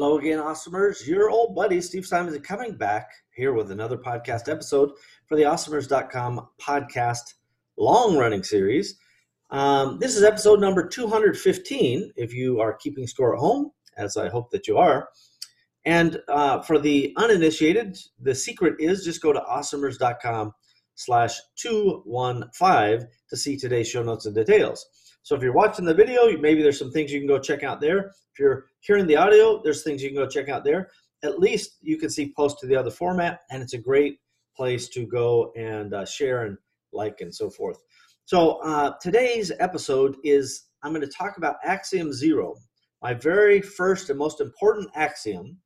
Hello again, Awesomers. Your old buddy Steve Simonson is coming back here with another podcast episode for the Awesomers.com podcast long running series. Um, this is episode number 215 if you are keeping score at home, as I hope that you are. And uh, for the uninitiated, the secret is just go to awesomers.com slash 215 to see today's show notes and details. So if you're watching the video, maybe there's some things you can go check out there. If you're hearing the audio, there's things you can go check out there. At least you can see post to the other format, and it's a great place to go and uh, share and like and so forth. So uh, today's episode is I'm going to talk about axiom zero, my very first and most important axiom.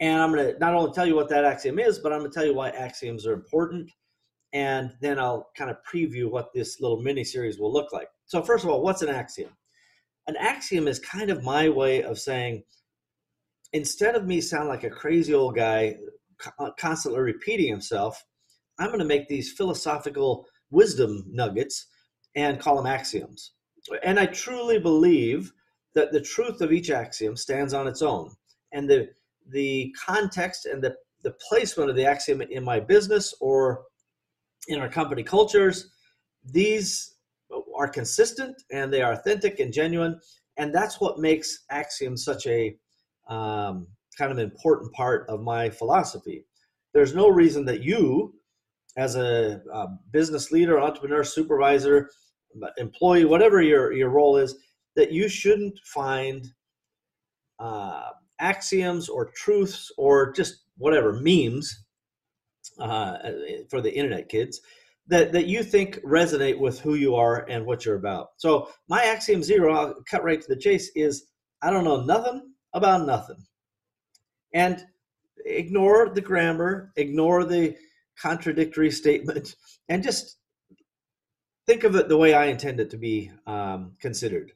And I'm going to not only tell you what that axiom is, but I'm going to tell you why axioms are important and then I'll kind of preview what this little mini series will look like. So, first of all, what's an axiom? An axiom is kind of my way of saying, instead of me sound like a crazy old guy uh, constantly repeating himself, I'm going to make these philosophical wisdom nuggets and call them axioms. And I truly believe that the truth of each axiom stands on its own. And the the context and the, the placement of the axiom in my business or in our company cultures, these are consistent and they are authentic and genuine. And that's what makes Axiom such a um, kind of important part of my philosophy. There's no reason that you, as a, a business leader, entrepreneur, supervisor, employee, whatever your, your role is, that you shouldn't find uh, axioms or truths or just whatever memes uh, for the internet kids that, that you think resonate with who you are and what you're about. So my axiom zero, I'll cut right to the chase, is I don't know nothing about nothing. And ignore the grammar, ignore the contradictory statement, and just think of it the way I intend it to be um, considered.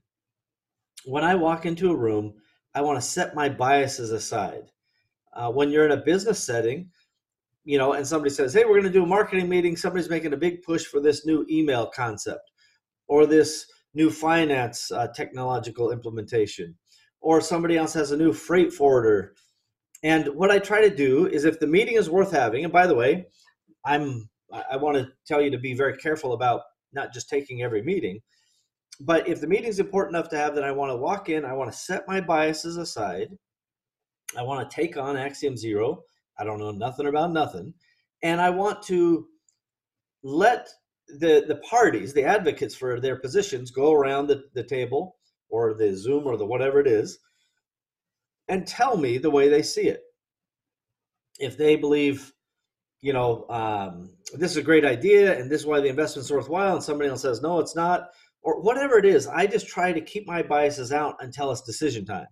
When I walk into a room, I want to set my biases aside. Uh, when you're in a business setting, you know, and somebody says, "Hey, we're going to do a marketing meeting. Somebody's making a big push for this new email concept, or this new finance uh, technological implementation, or somebody else has a new freight forwarder." And what I try to do is, if the meeting is worth having, and by the way, I'm I want to tell you to be very careful about not just taking every meeting, but if the meeting is important enough to have, then I want to walk in. I want to set my biases aside. I want to take on Axiom Zero I don't know nothing about nothing. And I want to let the, the parties, the advocates for their positions, go around the, the table or the Zoom or the whatever it is and tell me the way they see it. If they believe, you know, um, this is a great idea and this is why the investment's worthwhile, and somebody else says, no, it's not, or whatever it is, I just try to keep my biases out until it's decision time.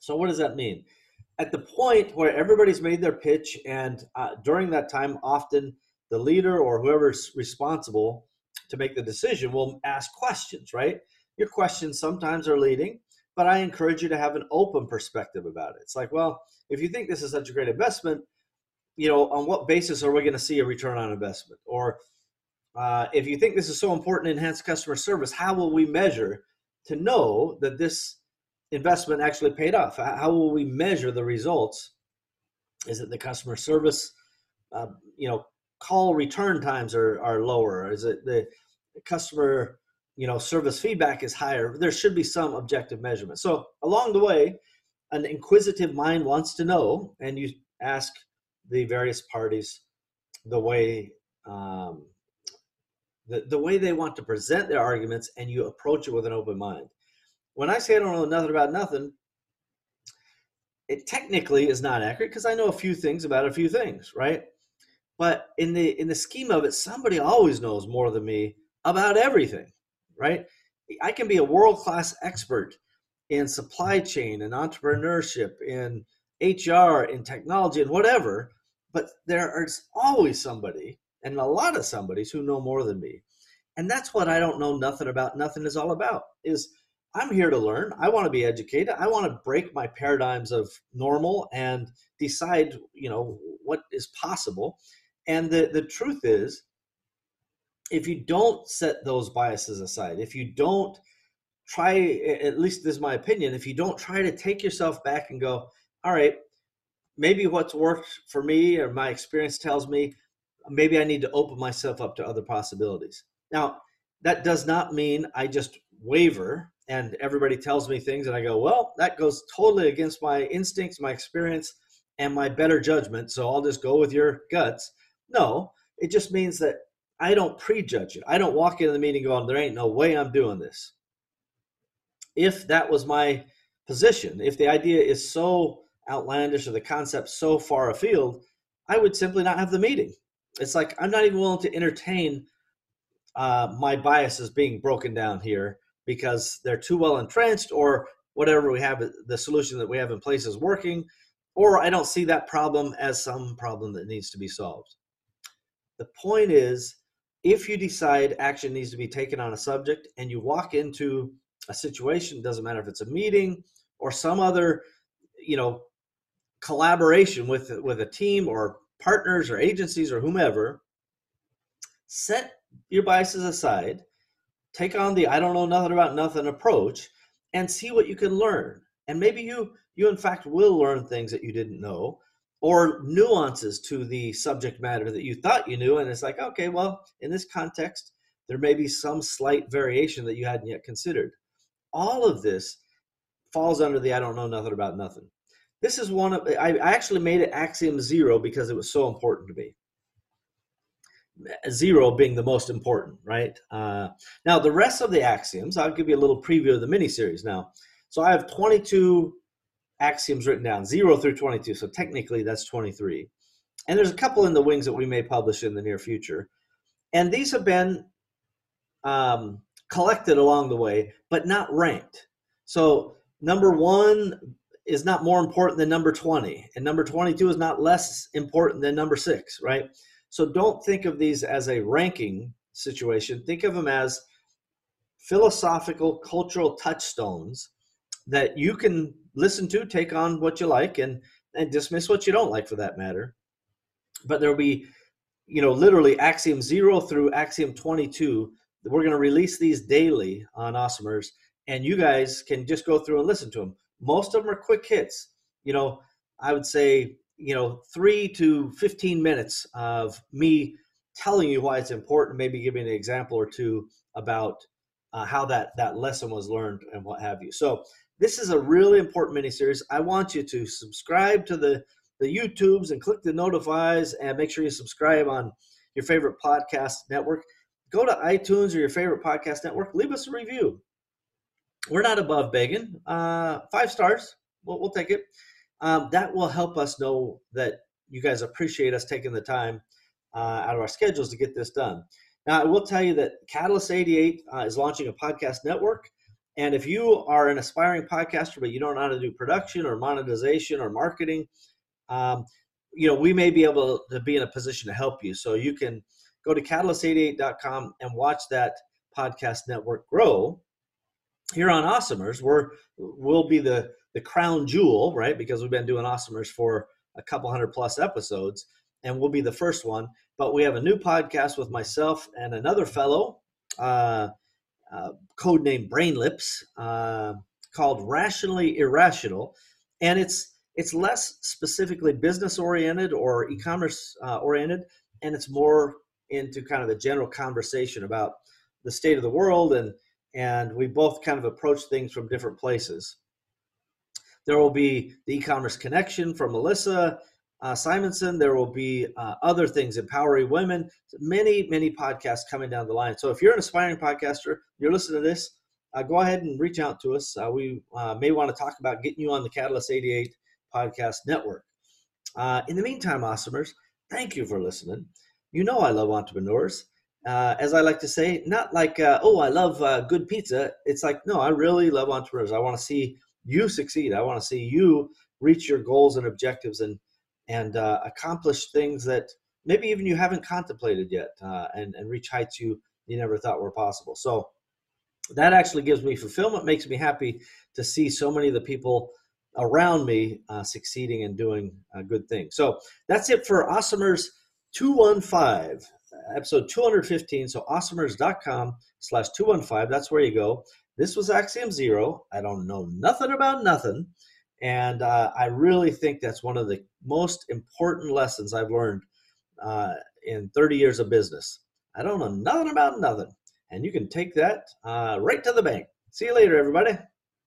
So, what does that mean? At the point where everybody's made their pitch, and uh, during that time, often the leader or whoever's responsible to make the decision will ask questions, right? Your questions sometimes are leading, but I encourage you to have an open perspective about it. It's like, well, if you think this is such a great investment, you know, on what basis are we going to see a return on investment? Or uh, if you think this is so important to enhance customer service, how will we measure to know that this investment actually paid off? How will we measure the results? Is it the customer service? Uh, you know, call return times are, are lower. Is it the customer, you know, service feedback is higher? There should be some objective measurement. So along the way, an inquisitive mind wants to know, and you ask the various parties the way um, the, the way they want to present their arguments, and you approach it with an open mind when I say I don't know nothing about nothing, it technically is not accurate because I know a few things about a few things, right? But in the in the scheme of it, somebody always knows more than me about everything, right? I can be a world class expert in supply chain and entrepreneurship, in HR, in technology, and whatever, but there is always somebody and a lot of somebodies who know more than me. And that's what I don't know nothing about nothing is all about is I'm here to learn. I want to be educated. I want to break my paradigms of normal and decide, you know, what is possible. And the, the truth is, if you don't set those biases aside, if you don't try, at least this is my opinion, if you don't try to take yourself back and go, all right, maybe what's worked for me or my experience tells me maybe I need to open myself up to other possibilities. Now, that does not mean I just waver and everybody tells me things and I go, well, that goes totally against my instincts, my experience, and my better judgment. So I'll just go with your guts. No, it just means that I don't prejudge it. I don't walk into the meeting going, there ain't no way I'm doing this. If that was my position, if the idea is so outlandish or the concept so far afield, I would simply not have the meeting. It's like I'm not even willing to entertain uh, my biases being broken down here because they're too well entrenched or whatever we have the solution that we have in place is working or i don't see that problem as some problem that needs to be solved. The point is if you decide action needs to be taken on a subject and you walk into a situation doesn't matter if it's a meeting or some other you know collaboration with with a team or partners or agencies or whomever set your biases aside take on the I don't know nothing about nothing approach and see what you can learn. And maybe you you in fact will learn things that you didn't know or nuances to the subject matter that you thought you knew and it's like okay, well, in this context there may be some slight variation that you hadn't yet considered. All of this falls under the I don't know nothing about nothing. This is one of I actually made it axiom 0 because it was so important to me zero being the most important, right? Uh, now, the rest of the axioms, I'll give you a little preview of the mini series now. So I have 22 axioms written down, zero through 22. So technically, that's 23. And there's a couple in the wings that we may publish in the near future. And these have been um, collected along the way, but not ranked. So number one is not more important than number 20, and number 22 is not less important than number six, right? So don't think of these as a ranking situation. Think of them as philosophical, cultural touchstones that you can listen to, take on what you like, and, and dismiss what you don't like for that matter. But there'll be, you know, literally axiom zero through axiom 22. We're going to release these daily on Awesomers, and you guys can just go through and listen to them. Most of them are quick hits. You know, I would say you know, three to 15 minutes of me telling you why it's important, maybe giving an example or two about uh, how that, that lesson was learned and what have you. So this is a really important mini series. I want you to subscribe to the, the YouTubes and click the notifies and make sure you subscribe on your favorite podcast network. Go to iTunes or your favorite podcast network. Leave us a review. We're not above begging. Uh, five stars. We'll, we'll take it um, that will help us know that you guys appreciate us taking the time uh, out of our schedules to get this done. Now, I will tell you that Catalyst 88 uh, is launching a podcast network. And if you are an aspiring podcaster, but you don't know how to do production or monetization or marketing, um, you know, we may be able to be in a position to help you. So you can go to catalyst88.com and watch that podcast network grow. Here on Awesomers, we're, we'll be the the crown jewel, right? Because we've been doing Awesomers for a couple hundred plus episodes, and we'll be the first one. But we have a new podcast with myself and another fellow, uh, uh, codenamed Brain Lips, uh, called Rationally Irrational, and it's it's less specifically business oriented or e-commerce uh, oriented, and it's more into kind of the general conversation about the state of the world and and we both kind of approach things from different places. There will be the e-commerce connection from Melissa uh, Simonson. There will be uh, other things, empowering women. Many, many podcasts coming down the line. So if you're an aspiring podcaster, you're listening to this, uh, go ahead and reach out to us. Uh, we uh, may want to talk about getting you on the Catalyst 88 podcast network. Uh, in the meantime, awesomers, thank you for listening. You know I love entrepreneurs. as I like to say, not like, oh, I love good pizza. It's like, no, I really love entrepreneurs. I want to see you succeed. I want to see you reach your goals and objectives and and uh, accomplish things that maybe even you haven't contemplated yet, uh, and and reach heights you you never thought were possible. So that actually gives me fulfillment. Makes me happy to see so many of the people around me uh, succeeding and doing uh, good things. So that's it for Awesomers 215 episode 215 so awesomers.com slash 215 that's where you go This was Axiom Zero. I don't know nothing about nothing. And uh, I really think that's one of the most important lessons I've learned uh, in 30 years of business. I don't know nothing about nothing. And you can take that uh, right to the bank. See you later, everybody.